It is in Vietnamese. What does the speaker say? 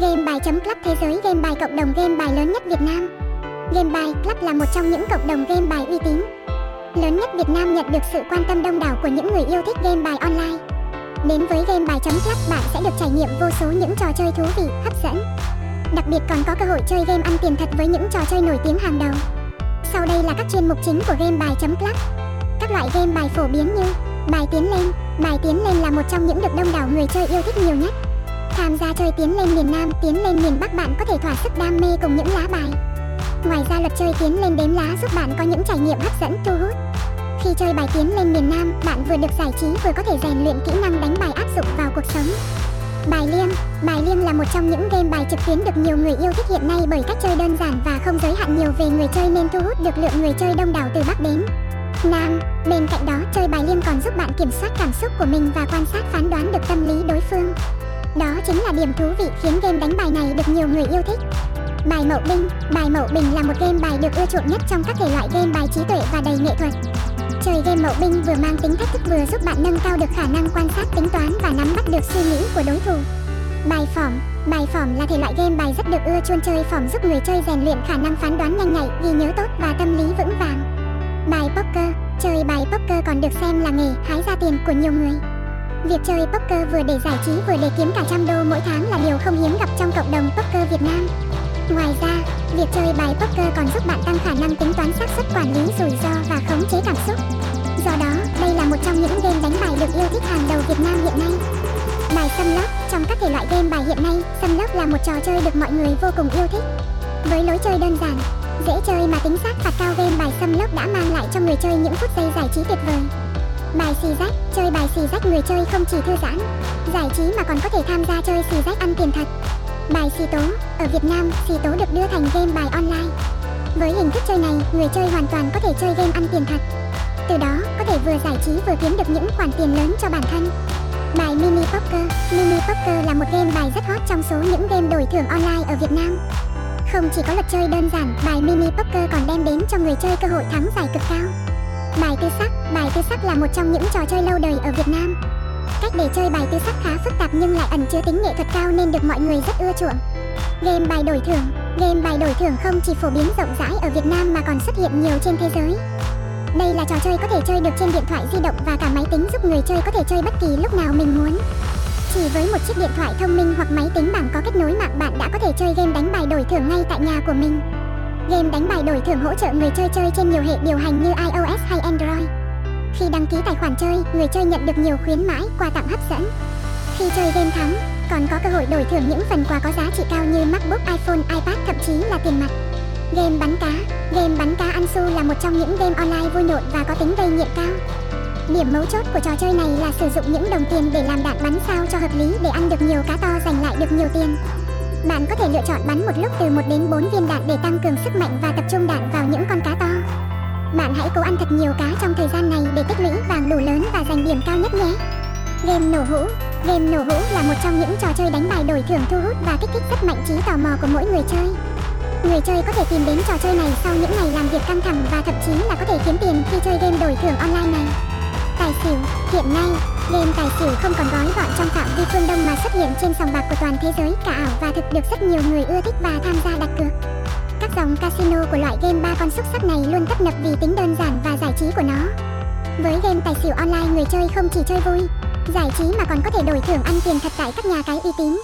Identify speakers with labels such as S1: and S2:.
S1: Game bài chấm Club thế giới game bài cộng đồng game bài lớn nhất Việt Nam. Game bài Club là một trong những cộng đồng game bài uy tín lớn nhất Việt Nam nhận được sự quan tâm đông đảo của những người yêu thích game bài online. Đến với game bài chấm Club bạn sẽ được trải nghiệm vô số những trò chơi thú vị, hấp dẫn. Đặc biệt còn có cơ hội chơi game ăn tiền thật với những trò chơi nổi tiếng hàng đầu. Sau đây là các chuyên mục chính của game bài chấm Club. Các loại game bài phổ biến như bài tiến lên. Bài tiến lên là một trong những được đông đảo người chơi yêu thích nhiều nhất. Tham gia chơi tiến lên miền Nam, tiến lên miền Bắc bạn có thể thỏa sức đam mê cùng những lá bài. Ngoài ra luật chơi tiến lên đếm lá giúp bạn có những trải nghiệm hấp dẫn thu hút. Khi chơi bài tiến lên miền Nam, bạn vừa được giải trí vừa có thể rèn luyện kỹ năng đánh bài áp dụng vào cuộc sống. Bài liêng Bài liêng là một trong những game bài trực tuyến được nhiều người yêu thích hiện nay bởi cách chơi đơn giản và không giới hạn nhiều về người chơi nên thu hút được lượng người chơi đông đảo từ Bắc đến Nam. Bên cạnh đó, chơi bài liêng còn giúp bạn kiểm soát cảm xúc của mình và quan sát phán đoán được tâm lý đối phương. Đó chính là điểm thú vị khiến game đánh bài này được nhiều người yêu thích. Bài Mậu Binh Bài Mậu Bình là một game bài được ưa chuộng nhất trong các thể loại game bài trí tuệ và đầy nghệ thuật. Chơi game Mậu Binh vừa mang tính thách thức vừa giúp bạn nâng cao được khả năng quan sát tính toán và nắm bắt được suy nghĩ của đối thủ. Bài Phỏm Bài Phỏm là thể loại game bài rất được ưa chuộng chơi phỏm giúp người chơi rèn luyện khả năng phán đoán nhanh nhạy, ghi nhớ tốt và tâm lý vững vàng. Bài Poker Chơi bài poker còn được xem là nghề hái ra tiền của nhiều người. Việc chơi poker vừa để giải trí vừa để kiếm cả trăm đô mỗi tháng là điều không hiếm gặp trong cộng đồng poker Việt Nam. Ngoài ra, việc chơi bài poker còn giúp bạn tăng khả năng tính toán xác suất quản lý rủi ro và khống chế cảm xúc. Do đó, đây là một trong những game đánh bài được yêu thích hàng đầu Việt Nam hiện nay. Bài xâm lốc Trong các thể loại game bài hiện nay, xâm lốc là một trò chơi được mọi người vô cùng yêu thích. Với lối chơi đơn giản, dễ chơi mà tính xác phạt cao game bài xâm lốc đã mang lại cho người chơi những phút giây giải trí tuyệt vời. Bài xì rách, chơi bài xì rách người chơi không chỉ thư giãn, giải trí mà còn có thể tham gia chơi xì rách ăn tiền thật. Bài xì tố, ở Việt Nam, xì tố được đưa thành game bài online. Với hình thức chơi này, người chơi hoàn toàn có thể chơi game ăn tiền thật. Từ đó, có thể vừa giải trí vừa kiếm được những khoản tiền lớn cho bản thân. Bài Mini Poker Mini Poker là một game bài rất hot trong số những game đổi thưởng online ở Việt Nam. Không chỉ có luật chơi đơn giản, bài Mini Poker còn đem đến cho người chơi cơ hội thắng giải cực cao. Bài tư sắc Bài tư sắc là một trong những trò chơi lâu đời ở Việt Nam. Cách để chơi bài tư sắc khá phức tạp nhưng lại ẩn chứa tính nghệ thuật cao nên được mọi người rất ưa chuộng. Game bài đổi thưởng Game bài đổi thưởng không chỉ phổ biến rộng rãi ở Việt Nam mà còn xuất hiện nhiều trên thế giới. Đây là trò chơi có thể chơi được trên điện thoại di động và cả máy tính giúp người chơi có thể chơi bất kỳ lúc nào mình muốn. Chỉ với một chiếc điện thoại thông minh hoặc máy tính bảng có kết nối mạng bạn đã có thể chơi game đánh bài đổi thưởng ngay tại nhà của mình. Game đánh bài đổi thưởng hỗ trợ người chơi chơi trên nhiều hệ điều hành như iOS hay Android. Khi đăng ký tài khoản chơi, người chơi nhận được nhiều khuyến mãi, quà tặng hấp dẫn. Khi chơi game thắng, còn có cơ hội đổi thưởng những phần quà có giá trị cao như MacBook, iPhone, iPad thậm chí là tiền mặt. Game bắn cá Game bắn cá ăn xu là một trong những game online vui nhộn và có tính gây nghiện cao. Điểm mấu chốt của trò chơi này là sử dụng những đồng tiền để làm đạn bắn sao cho hợp lý để ăn được nhiều cá to giành lại được nhiều tiền. Thể lựa chọn bắn một lúc từ 1 đến 4 viên đạn để tăng cường sức mạnh và tập trung đạn vào những con cá to. Bạn hãy cố ăn thật nhiều cá trong thời gian này để tích lũy vàng đủ lớn và giành điểm cao nhất nhé. Game nổ hũ Game nổ hũ là một trong những trò chơi đánh bài đổi thưởng thu hút và kích thích rất mạnh trí tò mò của mỗi người chơi. Người chơi có thể tìm đến trò chơi này sau những ngày làm việc căng thẳng và thậm chí là có thể kiếm tiền khi chơi game đổi thưởng online này. Tài xỉu Hiện nay, game tài xỉu không còn gói gọn trong phạm vi phương Đông mà xuất hiện trên sòng bạc của toàn thế giới cả ảo và thực được rất nhiều người ưa thích và tham gia đặt cược. Các dòng casino của loại game ba con xúc sắc này luôn tấp nập vì tính đơn giản và giải trí của nó. Với game tài xỉu online người chơi không chỉ chơi vui, giải trí mà còn có thể đổi thưởng ăn tiền thật tại các nhà cái uy tín.